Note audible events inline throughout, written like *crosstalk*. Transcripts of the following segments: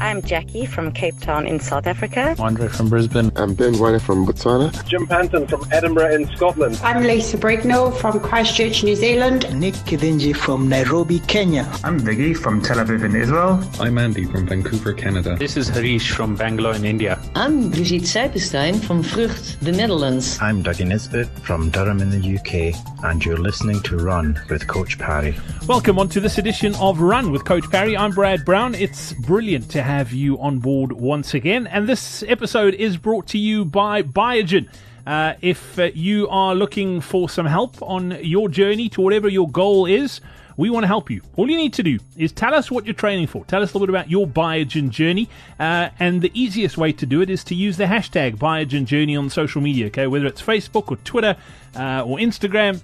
I'm Jackie from Cape Town in South Africa. Andre from Brisbane. I'm Ben White from Botswana. Jim Panton from Edinburgh in Scotland. I'm Lisa Brignall from Christchurch, New Zealand. Nick Kidinji from Nairobi, Kenya. I'm Viggy from Tel Aviv in Israel. I'm Andy from Vancouver, Canada. This is Harish from Bangalore in India. I'm Brigitte Seipenstein from Vrucht, the Netherlands. I'm Dougie Nisbet from Durham in the UK, and you're listening to Run with Coach Parry. Welcome on to this edition of Run with Coach Parry. I'm Brad Brown. It's brilliant to have you on board once again, and this episode is brought to you by Biogen. Uh, if uh, you are looking for some help on your journey to whatever your goal is, we want to help you. All you need to do is tell us what you're training for. Tell us a little bit about your Biogen journey. Uh, and the easiest way to do it is to use the hashtag Biogen Journey on social media, okay? Whether it's Facebook or Twitter uh, or Instagram,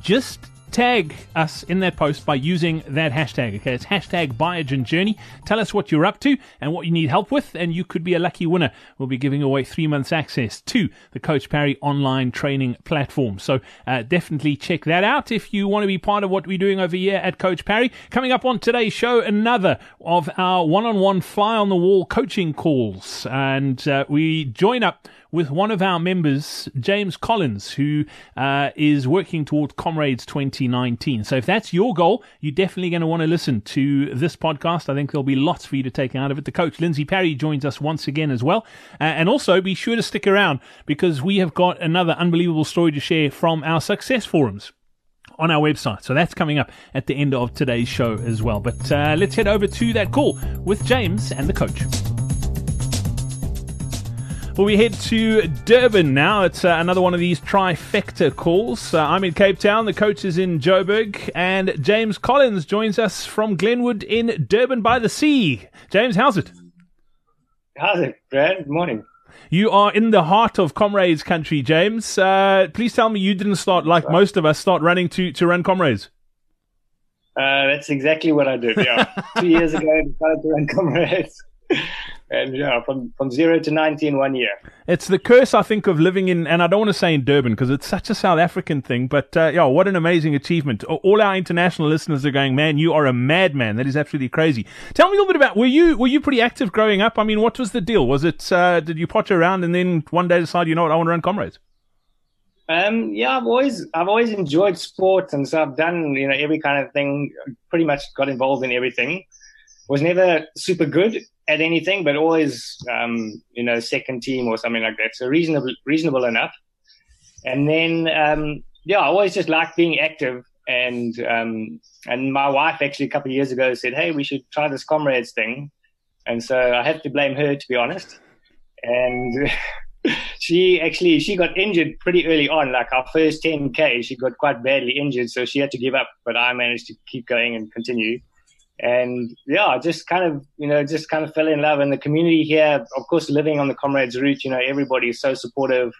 just tag us in that post by using that hashtag. Okay, it's hashtag Biogen Journey. Tell us what you're up to and what you need help with, and you could be a lucky winner. We'll be giving away three months access to the Coach Parry online training platform. So uh, definitely check that out if you want to be part of what we're doing over here at Coach Parry. Coming up on today's show, another of our one-on-one fly on the wall coaching calls, and uh, we join up with one of our members, James Collins, who uh, is working towards Comrades 2019. So if that's your goal, you're definitely going to want to listen to this podcast. I think there'll be lots for you to take out of it. The coach, Lindsey Parry, joins us once again as well. Uh, and also be sure to stick around because we have got another unbelievable story to share from our success forums on our website. So that's coming up at the end of today's show as well. But uh, let's head over to that call with James and the coach. Well, we head to Durban now. It's uh, another one of these trifecta calls. Uh, I'm in Cape Town. The coach is in Joburg. And James Collins joins us from Glenwood in Durban by the Sea. James, how's it? How's it, Brad? Good morning. You are in the heart of Comrades country, James. Uh, please tell me you didn't start, like most of us, start running to, to run Comrades. Uh, that's exactly what I did, yeah. *laughs* Two years ago, I decided to run Comrades and yeah, from, from zero to 90 in one year. It's the curse, I think, of living in, and I don't want to say in Durban because it's such a South African thing, but uh, yeah, what an amazing achievement. All our international listeners are going, man, you are a madman. That is absolutely crazy. Tell me a little bit about, were you, were you pretty active growing up? I mean, what was the deal? Was it, uh, did you potter around and then one day decide, you know what, I want to run comrades? Um, yeah, I've always, I've always enjoyed sports and so I've done, you know, every kind of thing, pretty much got involved in everything. Was never super good at anything, but always, um, you know, second team or something like that. So reasonable, reasonable enough. And then, um, yeah, I always just liked being active. And, um, and my wife actually a couple of years ago said, Hey, we should try this comrades thing. And so I have to blame her, to be honest. And *laughs* she actually, she got injured pretty early on, like our first 10K, she got quite badly injured. So she had to give up, but I managed to keep going and continue and yeah, I just kind of, you know, just kind of fell in love. And the community here, of course, living on the comrades route, you know, everybody is so supportive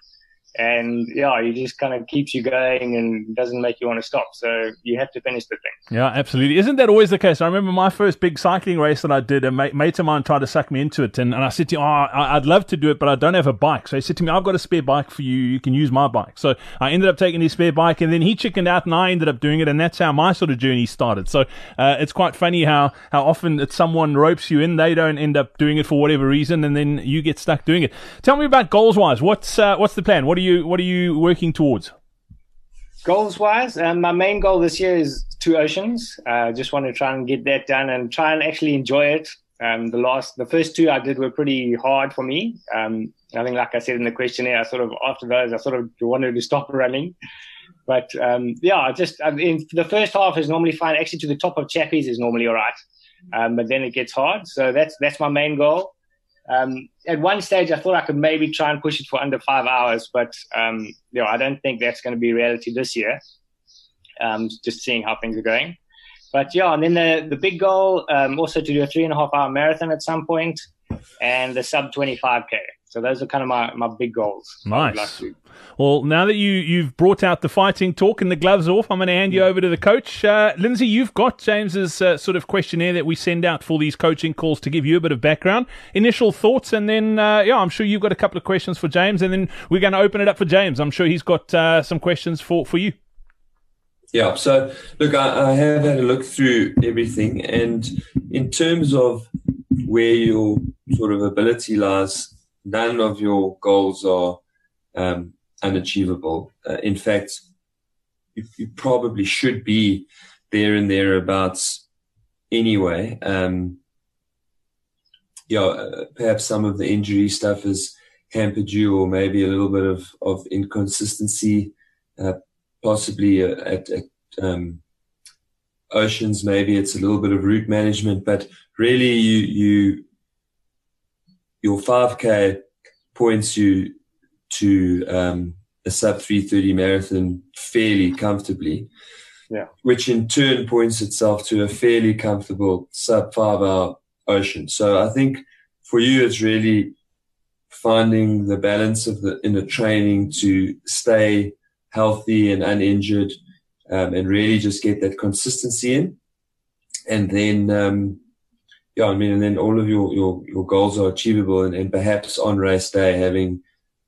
and yeah, it just kind of keeps you going and doesn't make you want to stop. So you have to finish the thing. Yeah, absolutely. Isn't that always the case? I remember my first big cycling race that I did, a mate, mate of mine tried to suck me into it. And, and I said to him, oh, I'd love to do it, but I don't have a bike. So he said to me, I've got a spare bike for you. You can use my bike. So I ended up taking his spare bike and then he chickened out and I ended up doing it. And that's how my sort of journey started. So uh, it's quite funny how, how often that someone ropes you in, they don't end up doing it for whatever reason. And then you get stuck doing it. Tell me about goals wise. What's, uh, what's the plan? What are you, what are you, working towards? Goals wise, um, my main goal this year is two oceans. I uh, just want to try and get that done and try and actually enjoy it. Um, the last, the first two I did were pretty hard for me. Um, I think, like I said in the questionnaire, I sort of after those, I sort of wanted to stop running. But um, yeah, just I mean, the first half is normally fine. Actually, to the top of Chappies is normally all right, um, but then it gets hard. So that's that's my main goal. Um, at one stage, I thought I could maybe try and push it for under five hours, but um, you know, I don't think that's going to be reality this year. Um, just seeing how things are going. But yeah, and then the the big goal um, also to do a three and a half hour marathon at some point, and the sub twenty five k. So those are kind of my, my big goals. Nice. Well, now that you, you've brought out the fighting talk and the gloves off, I'm going to hand you over to the coach. Uh, Lindsey, you've got James's uh, sort of questionnaire that we send out for these coaching calls to give you a bit of background, initial thoughts, and then, uh, yeah, I'm sure you've got a couple of questions for James, and then we're going to open it up for James. I'm sure he's got uh, some questions for, for you. Yeah, so look, I, I have had a look through everything, and in terms of where your sort of ability lies, none of your goals are um, unachievable. Uh, in fact, you, you, probably should be there and thereabouts anyway. Um, yeah, uh, perhaps some of the injury stuff has hampered you, or maybe a little bit of, of inconsistency, uh, possibly uh, at, at um, oceans. Maybe it's a little bit of route management, but really, you you your 5k points you to um, a sub 330 marathon fairly comfortably. Yeah. Which in turn points itself to a fairly comfortable sub five hour ocean. So I think for you, it's really finding the balance of the in the training to stay healthy and uninjured, um, and really just get that consistency in. And then, um, yeah, I mean, and then all of your your your goals are achievable, and, and perhaps on race day having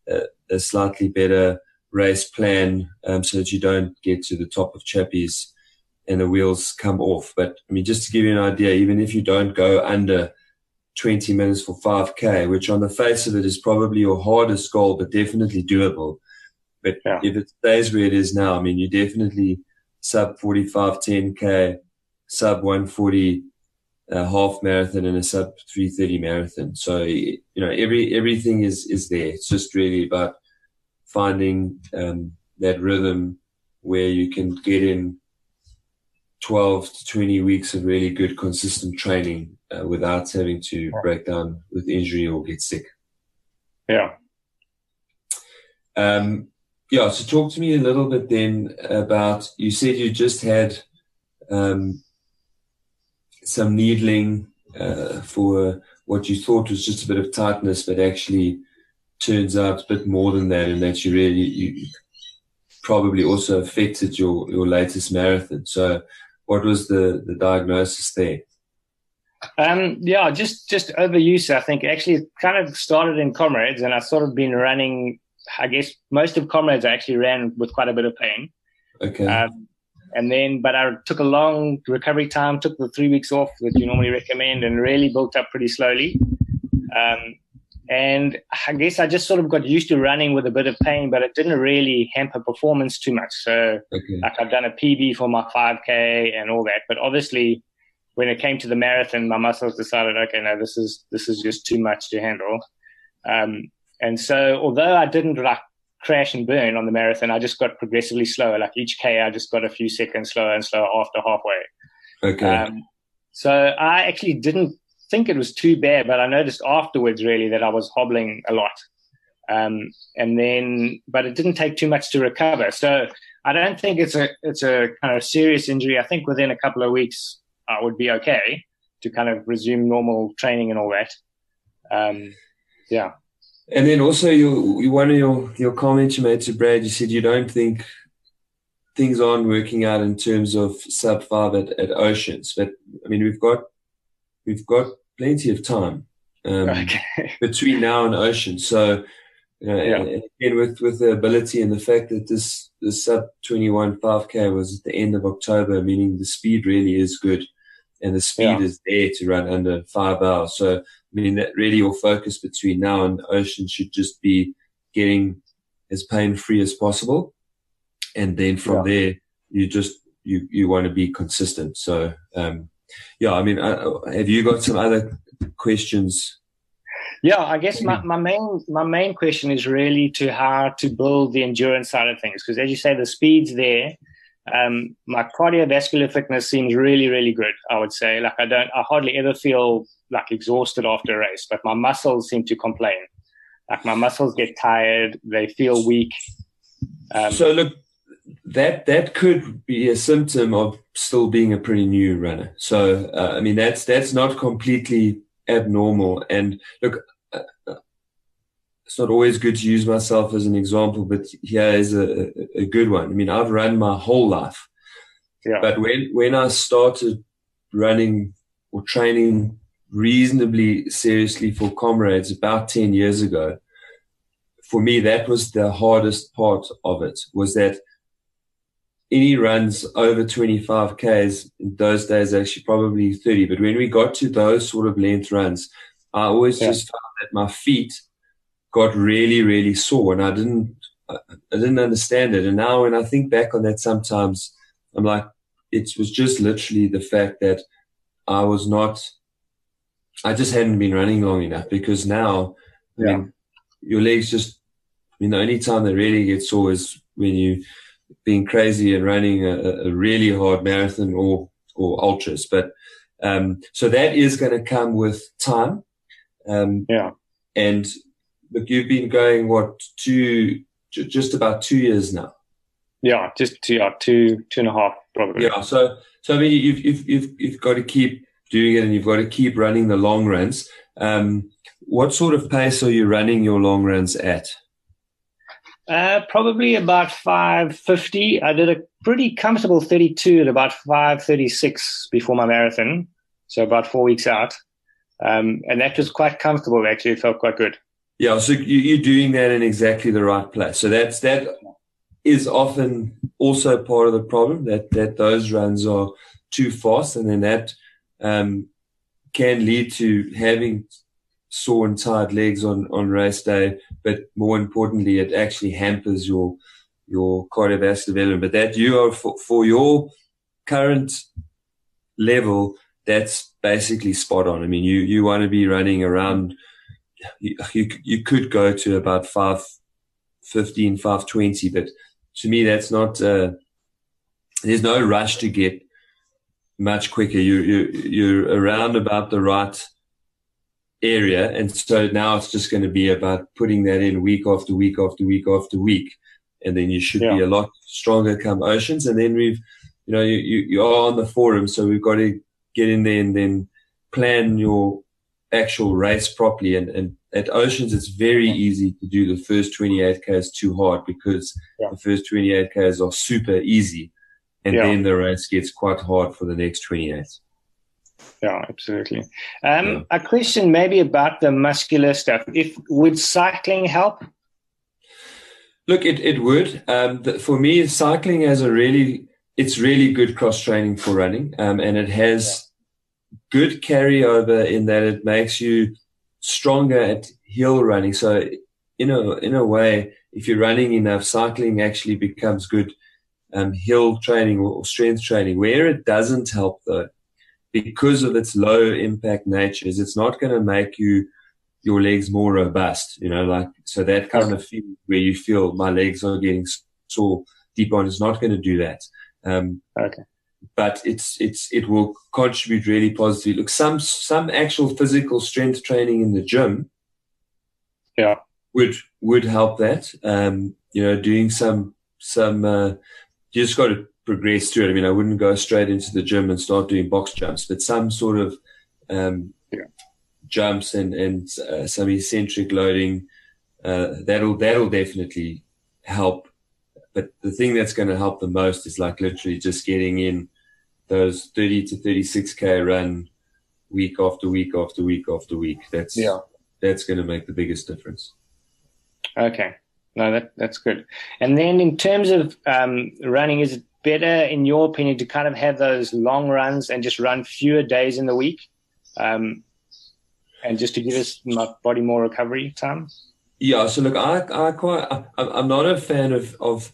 a, a slightly better race plan um, so that you don't get to the top of chappies and the wheels come off. But I mean, just to give you an idea, even if you don't go under 20 minutes for 5K, which on the face of it is probably your hardest goal, but definitely doable. But yeah. if it stays where it is now, I mean, you definitely sub 45 10K, sub 140 uh, half marathon and a sub 330 marathon. So, you know, every, everything is, is there. It's just really about finding um, that rhythm where you can get in 12 to 20 weeks of really good, consistent training uh, without having to break down with injury or get sick. Yeah. Um, yeah. So talk to me a little bit then about, you said you just had, um, some needling, uh, for what you thought was just a bit of tightness, but actually turns out a bit more than that, and that you really you probably also affected your your latest marathon. So, what was the the diagnosis there? Um, yeah, just just overuse. I think actually it kind of started in comrades, and I sort of been running. I guess most of comrades I actually ran with quite a bit of pain. Okay. Um, and then, but I took a long recovery time, took the three weeks off that you normally recommend, and really built up pretty slowly. Um, and I guess I just sort of got used to running with a bit of pain, but it didn't really hamper performance too much. So, okay. like I've done a PB for my 5K and all that. But obviously, when it came to the marathon, my muscles decided, okay, no, this is this is just too much to handle. Um, and so, although I didn't like crash and burn on the marathon, I just got progressively slower. Like each K, I just got a few seconds slower and slower after halfway. Okay. Um, so I actually didn't think it was too bad, but I noticed afterwards really that I was hobbling a lot. Um, and then, but it didn't take too much to recover. So I don't think it's a, it's a kind of serious injury. I think within a couple of weeks, I would be okay to kind of resume normal training and all that. Um, yeah. And then also your, one of your, your comments you made to Brad, you said you don't think things aren't working out in terms of sub five at, at Oceans. But I mean, we've got we've got plenty of time um, *laughs* okay. between now and ocean. So, you know, yeah. and again, with, with the ability and the fact that this, this sub 21 5K was at the end of October, meaning the speed really is good and the speed yeah. is there to run under five hours. So, I mean, that really your focus between now and ocean should just be getting as pain free as possible. And then from yeah. there, you just, you, you want to be consistent. So, um, yeah, I mean, uh, have you got some other questions? Yeah, I guess my, my main my main question is really to how to build the endurance side of things because as you say, the speed's there. Um, my cardiovascular fitness seems really really good. I would say, like I don't, I hardly ever feel like exhausted after a race, but my muscles seem to complain. Like my muscles get tired, they feel weak. Um, so look, that that could be a symptom of still being a pretty new runner. So uh, I mean that's that's not completely abnormal. And look, it's not always good to use myself as an example, but here is a, a good one. I mean I've run my whole life, yeah. but when when I started running or training reasonably seriously for comrades about ten years ago, for me that was the hardest part of it was that any runs over 25 Ks in those days, actually probably 30. But when we got to those sort of length runs, I always yeah. just found that my feet got really, really sore and I didn't, I didn't understand it. And now when I think back on that sometimes, I'm like, it was just literally the fact that I was not, I just hadn't been running long enough because now, yeah. I mean, your legs just, I mean, the only time they really get sore is when you being crazy and running a, a really hard marathon or, or ultras. But, um, so that is going to come with time. Um, yeah. And look, you've been going what two, just about two years now. Yeah, just two, yeah, two, two and a half probably. Yeah. So, so I mean, you've, you've, you've, you've got to keep doing it and you've got to keep running the long runs. Um, what sort of pace are you running your long runs at? Uh, probably about 550. I did a pretty comfortable 32 at about 536 before my marathon. So about four weeks out. Um, and that was quite comfortable. Actually, it felt quite good. Yeah. So you're doing that in exactly the right place. So that's, that is often also part of the problem that, that those runs are too fast. And then that, um, can lead to having sore and tired legs on, on race day, but more importantly, it actually hampers your, your cardiovascular development. But that you are for, for your current level, that's basically spot on. I mean, you, you want to be running around, you, you, you could go to about 515, 520, but to me, that's not, uh, there's no rush to get much quicker. You, you, you're around about the right area. And so now it's just going to be about putting that in week after week after week after week. And then you should yeah. be a lot stronger come oceans. And then we've, you know, you, you, you are on the forum. So we've got to get in there and then plan your actual race properly. And, and at oceans, it's very easy to do the first 28 Ks too hard because yeah. the first 28 Ks are super easy. And yeah. then the race gets quite hard for the next 28. Yeah, absolutely. Um, yeah. A question maybe about the muscular stuff. If would cycling help? Look, it, it would. Um, the, for me, cycling has a really, it's really good cross training for running. Um, and it has. Good carryover in that it makes you stronger at hill running. So in a, in a way, if you're running enough, cycling actually becomes good, um, hill training or strength training. Where it doesn't help though, because of its low impact nature is it's not going to make you your legs more robust, you know, like, so that kind of feel where you feel my legs are getting sore deep on is not going to do that. Um, okay. But it's, it's, it will contribute really positively. Look, some, some actual physical strength training in the gym. Yeah. Would, would help that. Um, you know, doing some, some, uh, you just got to progress through it. I mean, I wouldn't go straight into the gym and start doing box jumps, but some sort of um, yeah. jumps and and uh, some eccentric loading uh, that'll that'll definitely help. But the thing that's going to help the most is like literally just getting in those 30 to 36k run week after week after week after week. That's yeah. That's going to make the biggest difference. Okay. No, that that's good. And then in terms of um, running, is it better, in your opinion, to kind of have those long runs and just run fewer days in the week, um, and just to give us my body more recovery time? Yeah. So look, I I quite I, I'm not a fan of of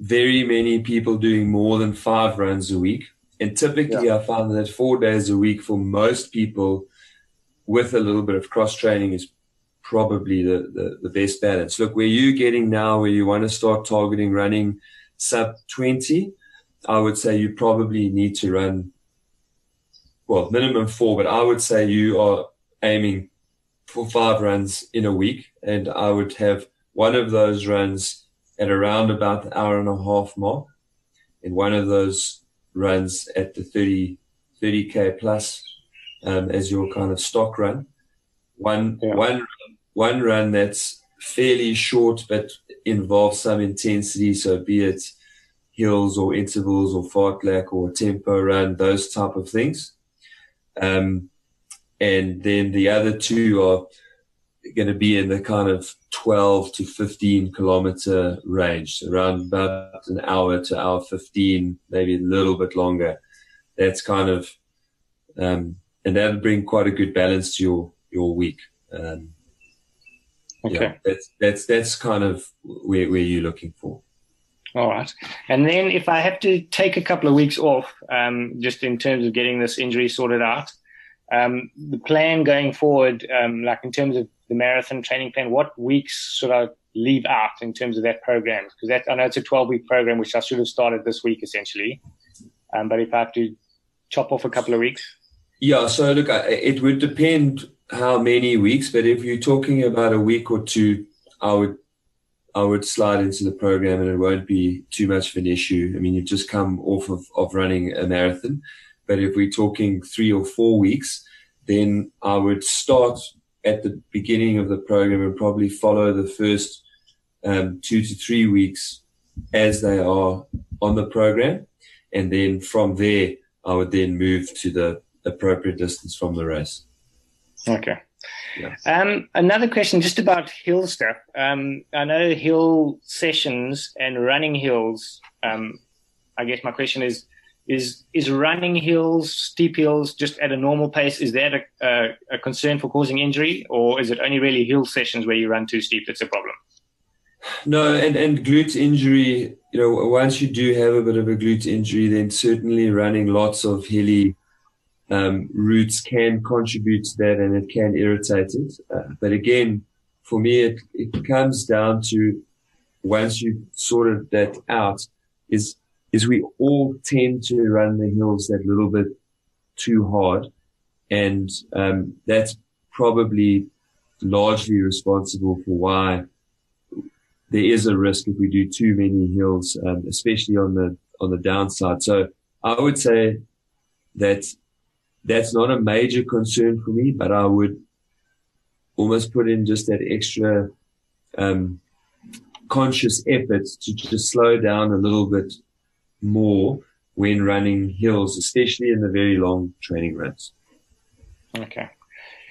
very many people doing more than five runs a week. And typically, yeah. I find that four days a week for most people with a little bit of cross training is probably the, the, the, best balance. Look, where you're getting now, where you want to start targeting running sub 20, I would say you probably need to run, well, minimum four, but I would say you are aiming for five runs in a week. And I would have one of those runs at around about the hour and a half mark and one of those runs at the 30, 30k plus, um, as your kind of stock run. One, yeah. one, one run that's fairly short, but involves some intensity. So be it hills or intervals or fartlek or tempo run, those type of things. Um, and then the other two are going to be in the kind of 12 to 15 kilometer range, around about an hour to hour 15, maybe a little bit longer. That's kind of, um, and that'll bring quite a good balance to your, your week. Um, okay. Yeah, that's, that's, that's kind of where, where you're looking for. All right. And then if I have to take a couple of weeks off, um, just in terms of getting this injury sorted out, um, the plan going forward, um, like in terms of the marathon training plan, what weeks should I leave out in terms of that program? Because that I know it's a 12 week program, which I should have started this week essentially. Um, but if I have to chop off a couple of weeks. Yeah. So look, it would depend how many weeks, but if you're talking about a week or two, I would I would slide into the program and it won't be too much of an issue. I mean, you've just come off of, of running a marathon. But if we're talking three or four weeks, then I would start at the beginning of the program and probably follow the first um, two to three weeks as they are on the program. And then from there, I would then move to the appropriate distance from the race. Okay. Yeah. Um, another question just about hill stuff. Um, I know hill sessions and running hills. Um, I guess my question is, is is running hills, steep hills, just at a normal pace? Is that a, a, a, concern for causing injury, or is it only really hill sessions where you run too steep that's a problem? No, and and glute injury. You know, once you do have a bit of a glute injury, then certainly running lots of hilly um, routes can contribute to that, and it can irritate it. Uh, but again, for me, it it comes down to once you've sorted that out, is is we all tend to run the hills that little bit too hard. And, um, that's probably largely responsible for why there is a risk if we do too many hills, um, especially on the, on the downside. So I would say that that's not a major concern for me, but I would almost put in just that extra, um, conscious effort to just slow down a little bit more when running hills, especially in the very long training runs. Okay.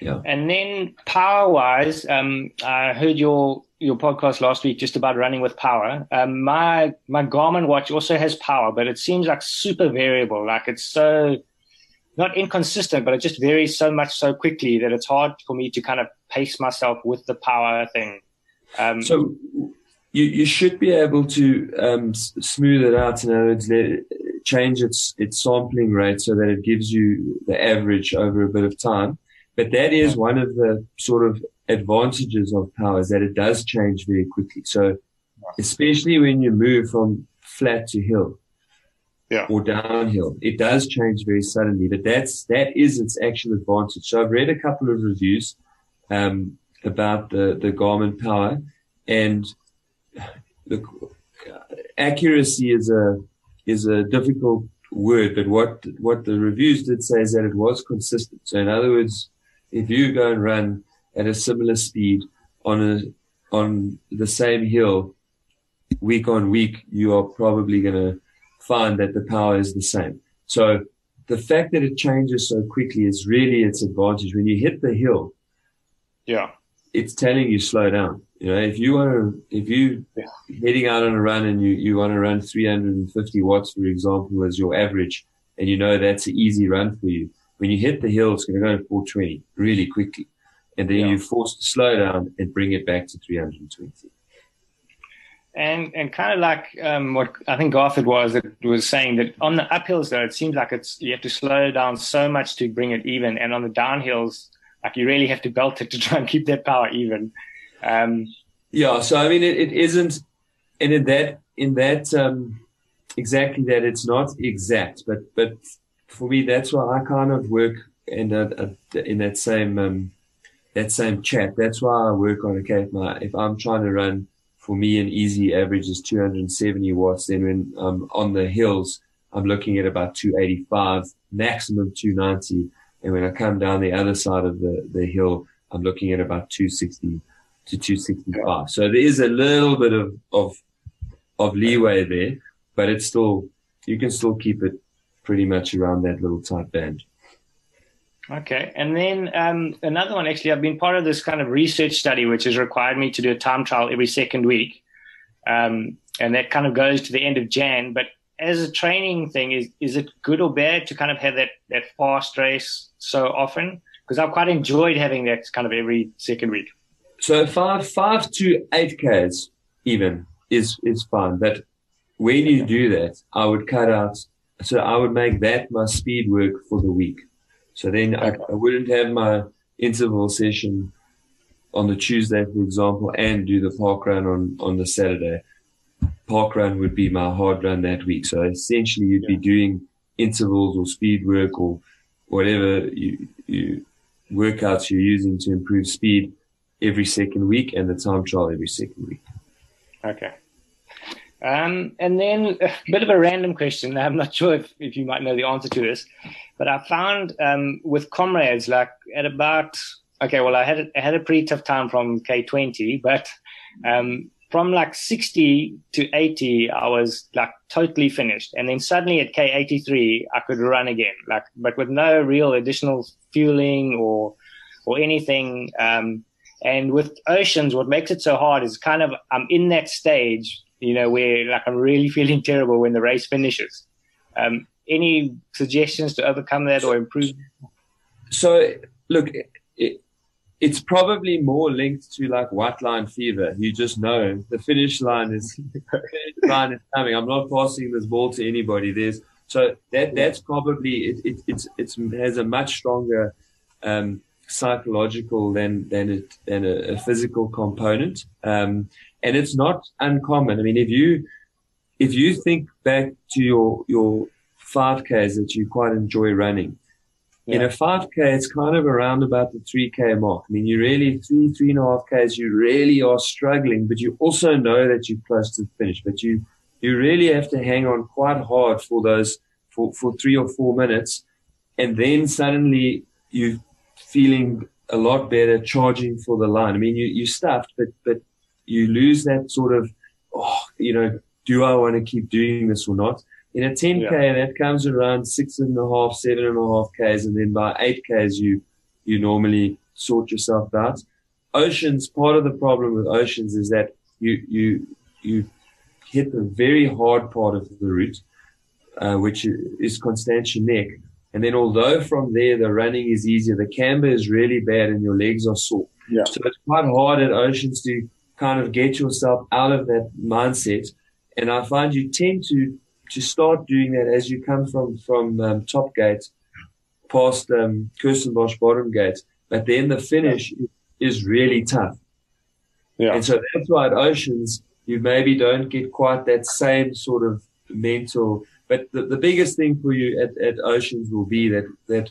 Yeah. And then power wise, um, I heard your your podcast last week just about running with power. Um, my my Garmin watch also has power, but it seems like super variable. Like it's so not inconsistent, but it just varies so much so quickly that it's hard for me to kind of pace myself with the power thing. Um, so you, you should be able to um, smooth it out. In other words, change its its sampling rate so that it gives you the average over a bit of time. But that is one of the sort of advantages of power is that it does change very quickly. So especially when you move from flat to hill yeah. or downhill, it does change very suddenly. But that's that is its actual advantage. So I've read a couple of reviews um, about the the Garmin Power, and look, accuracy is a is a difficult word, but what what the reviews did say is that it was consistent. So in other words, if you go and run at a similar speed on a on the same hill week on week, you are probably going to find that the power is the same. So the fact that it changes so quickly is really its advantage. When you hit the hill, yeah, it's telling you slow down. You know, if you want to, if you yeah. heading out on a run and you, you want to run 350 watts, for example, as your average, and you know that's an easy run for you. When you hit the hill, it's going to go to 420 really quickly. And then yeah. you force slow down and bring it back to 320. And, and kind of like, um, what I think Garford was, it was saying that on the uphills though, it seems like it's, you have to slow down so much to bring it even. And on the downhills, like you really have to belt it *laughs* to try and keep that power even. Um, yeah, so I mean, it, it isn't, and in that, in that, um, exactly that it's not exact, but, but for me, that's why I kind of work in that, in that same, um, that same chat. That's why I work on, okay, my, if I'm trying to run, for me, an easy average is 270 watts. Then when I'm on the hills, I'm looking at about 285, maximum 290. And when I come down the other side of the, the hill, I'm looking at about 260 to 265. So there is a little bit of, of, of leeway there, but it's still, you can still keep it pretty much around that little tight band. Okay. And then um, another one, actually, I've been part of this kind of research study, which has required me to do a time trial every second week. Um, and that kind of goes to the end of Jan. But as a training thing, is, is it good or bad to kind of have that, that fast race so often? Because I've quite enjoyed having that kind of every second week. So five, five to eight Ks even is, is fine. But when you do that, I would cut out. So I would make that my speed work for the week. So then I, I wouldn't have my interval session on the Tuesday, for example, and do the park run on, on the Saturday. Park run would be my hard run that week. So essentially you'd yeah. be doing intervals or speed work or whatever you, you workouts you're using to improve speed every second week and the time trial every second week. Okay. Um, and then a bit of a random question. *laughs* I'm not sure if, if you might know the answer to this, but I found um, with comrades, like at about okay, well, I had a, I had a pretty tough time from K20, but um, from like 60 to 80, I was like totally finished, and then suddenly at K83, I could run again, like but with no real additional fueling or or anything. Um, and with oceans, what makes it so hard is kind of I'm in that stage you know, where like I'm really *laughs* feeling terrible when the race finishes. Um, any suggestions to overcome that or improve? So, look, it, it's probably more linked to like white line fever. You just know the finish line is *laughs* line is coming. I'm not passing this ball to anybody. There's so that that's probably it. it it's it's has a much stronger um, psychological than than it than a, a physical component. Um, and it's not uncommon. I mean, if you if you think back to your your 5Ks that you quite enjoy running, yeah. in a 5K, it's kind of around about the 3K mark. I mean, you really three three and a half Ks, you really are struggling, but you also know that you're close to the finish. But you you really have to hang on quite hard for those for for three or four minutes, and then suddenly you feeling a lot better charging for the line. I mean, you, you stuffed, but, but you lose that sort of, oh, you know, do I want to keep doing this or not? In a 10K, yeah. that comes around six and a half, seven and a half Ks. And then by eight Ks, you, you normally sort yourself out. Oceans, part of the problem with oceans is that you, you, you hit the very hard part of the route, uh, which is Constantia Neck. And then although from there the running is easier, the camber is really bad and your legs are sore. Yeah. So it's quite hard at oceans to kind of get yourself out of that mindset. And I find you tend to, to start doing that as you come from, from, um, top gate past, um, Kirstenbosch bottom gate. But then the finish is really tough. Yeah. And so that's why at oceans, you maybe don't get quite that same sort of mental, but the, the biggest thing for you at, at oceans will be that, that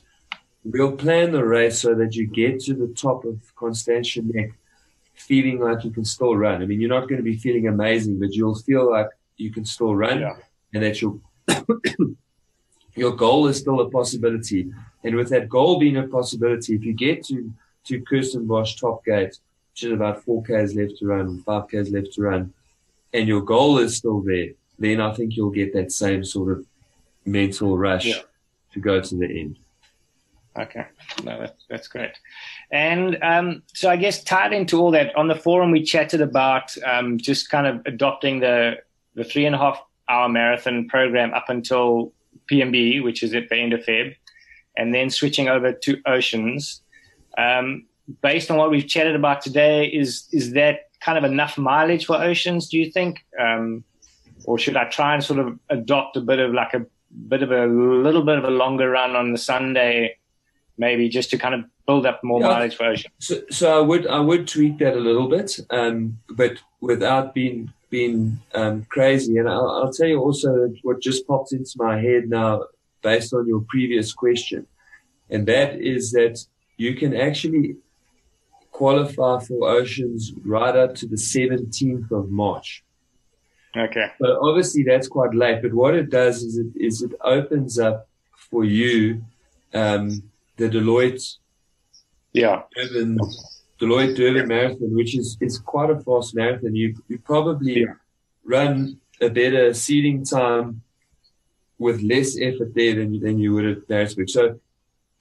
we'll plan the race so that you get to the top of Constantia Neck feeling like you can still run. I mean, you're not going to be feeling amazing, but you'll feel like you can still run yeah. and that your, *coughs* your goal is still a possibility. And with that goal being a possibility, if you get to, to Kirstenbosch top gate, which is about four Ks left to run, five Ks left to run, and your goal is still there, then I think you'll get that same sort of mental rush yeah. to go to the end. Okay, no, that's that's great. And um, so I guess tied into all that, on the forum we chatted about um, just kind of adopting the the three and a half hour marathon program up until PMB, which is at the end of Feb, and then switching over to Oceans. Um, based on what we've chatted about today, is is that kind of enough mileage for Oceans? Do you think, um, or should I try and sort of adopt a bit of like a bit of a little bit of a longer run on the Sunday? maybe just to kind of build up more yeah, mileage for Ocean. So, so I would I would tweak that a little bit, um, but without being being um, crazy. And I'll, I'll, tell you also what just popped into my head now, based on your previous question, and that is that you can actually qualify for Oceans right up to the 17th of March. Okay. But obviously that's quite late. But what it does is it is it opens up for you um, the Deloitte yeah Durban, Deloitte Durban Marathon, which is is quite a fast marathon. You you probably yeah. run a better seeding time with less effort there than than you would at Maritzburg. So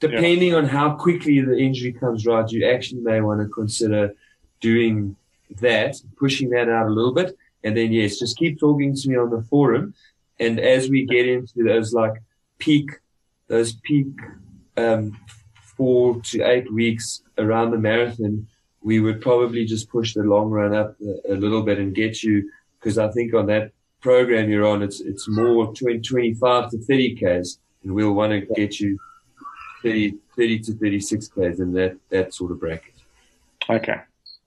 depending yeah. on how quickly the injury comes right, you actually may want to consider doing that, pushing that out a little bit. And then, yes, just keep talking to me on the forum. And as we get into those like peak, those peak, um, four to eight weeks around the marathon, we would probably just push the long run up a, little bit and get you, because I think on that program you're on, it's, it's more 20, 25 to 30 Ks and we'll want to get you 30, 30 to 36 Ks in that, that sort of bracket. Okay.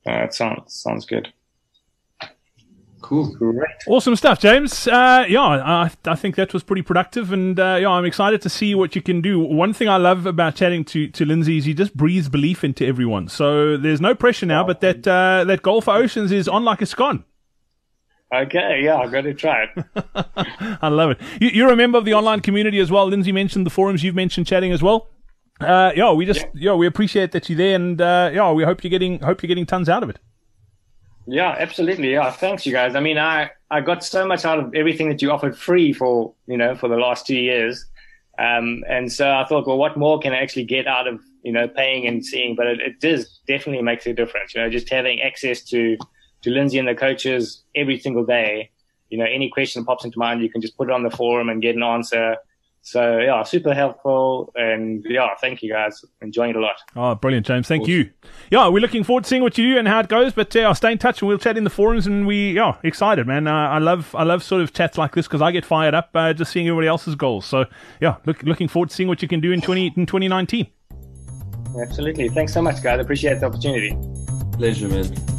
Uh, that sounds, sounds good. Cool. Great. Awesome stuff, James. Uh, yeah, I, I think that was pretty productive, and uh, yeah, I'm excited to see what you can do. One thing I love about chatting to, to Lindsey is he just breathes belief into everyone. So there's no pressure now, but that uh, that goal for Oceans is on like a scone. Okay, yeah, I'm going to try it. *laughs* I love it. You, you're a member of the online community as well. Lindsey mentioned the forums. You've mentioned chatting as well. Uh, yeah, we just yeah. yeah, we appreciate that you're there, and uh, yeah, we hope you're getting hope you're getting tons out of it. Yeah, absolutely. Yeah, thanks, you guys. I mean, I I got so much out of everything that you offered free for you know for the last two years, um, and so I thought, well, what more can I actually get out of you know paying and seeing? But it, it does definitely makes a difference. You know, just having access to to Lindsey and the coaches every single day. You know, any question that pops into mind, you can just put it on the forum and get an answer. So yeah, super helpful, and yeah, thank you guys. Enjoying it a lot. Oh, brilliant, James. Thank awesome. you. Yeah, we're looking forward to seeing what you do and how it goes. But uh, I'll stay in touch and we'll chat in the forums. And we, yeah, excited, man. Uh, I love, I love sort of chats like this because I get fired up uh, just seeing everybody else's goals. So yeah, look, looking forward to seeing what you can do in twenty in twenty nineteen. Absolutely. Thanks so much, guys. Appreciate the opportunity. Pleasure, man.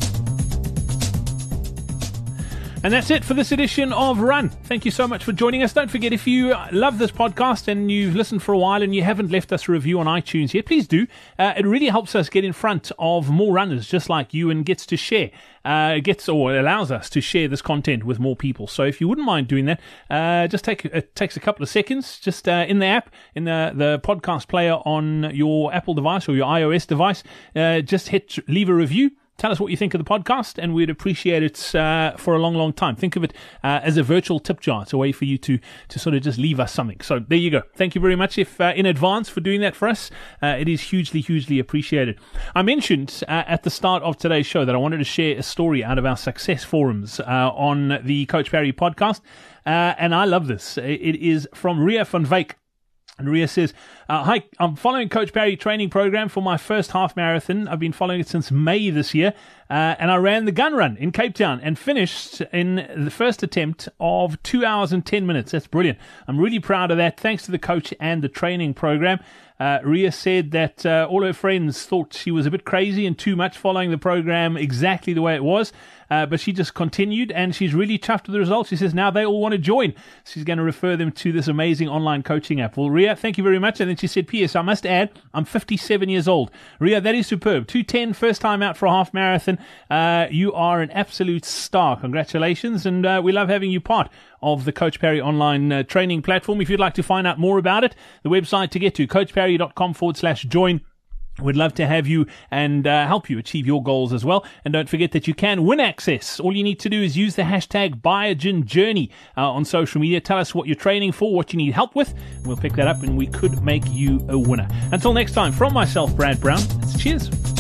And that's it for this edition of Run. Thank you so much for joining us. Don't forget, if you love this podcast and you've listened for a while and you haven't left us a review on iTunes yet, please do. Uh, it really helps us get in front of more runners just like you and gets to share. Uh, gets or allows us to share this content with more people. So if you wouldn't mind doing that, uh, just take it takes a couple of seconds. Just uh, in the app, in the the podcast player on your Apple device or your iOS device, uh, just hit leave a review Tell us what you think of the podcast, and we'd appreciate it uh, for a long, long time. Think of it uh, as a virtual tip jar. It's a way for you to to sort of just leave us something. So there you go. Thank you very much, if uh, in advance for doing that for us. Uh, it is hugely, hugely appreciated. I mentioned uh, at the start of today's show that I wanted to share a story out of our success forums uh, on the Coach Parry podcast, and I love this. It is from Ria van Wyk. And Ria says, uh, Hi, I'm following Coach Parry training program for my first half marathon. I've been following it since May this year. Uh, and I ran the gun run in Cape Town and finished in the first attempt of two hours and 10 minutes. That's brilliant. I'm really proud of that. Thanks to the coach and the training program. Uh, Ria said that uh, all her friends thought she was a bit crazy and too much following the program exactly the way it was. Uh, but she just continued and she's really chuffed with the results. She says now they all want to join. She's going to refer them to this amazing online coaching app. Well, Ria, thank you very much. And then she said, P.S. I must add, I'm 57 years old. Ria, that is superb. 210, first time out for a half marathon. Uh, you are an absolute star. Congratulations. And uh, we love having you part of the Coach Parry online uh, training platform. If you'd like to find out more about it, the website to get to, coachparry.com forward slash join. We'd love to have you and uh, help you achieve your goals as well. And don't forget that you can win access. All you need to do is use the hashtag Biogen Journey uh, on social media. Tell us what you're training for, what you need help with. And we'll pick that up and we could make you a winner. Until next time, from myself, Brad Brown, it's cheers.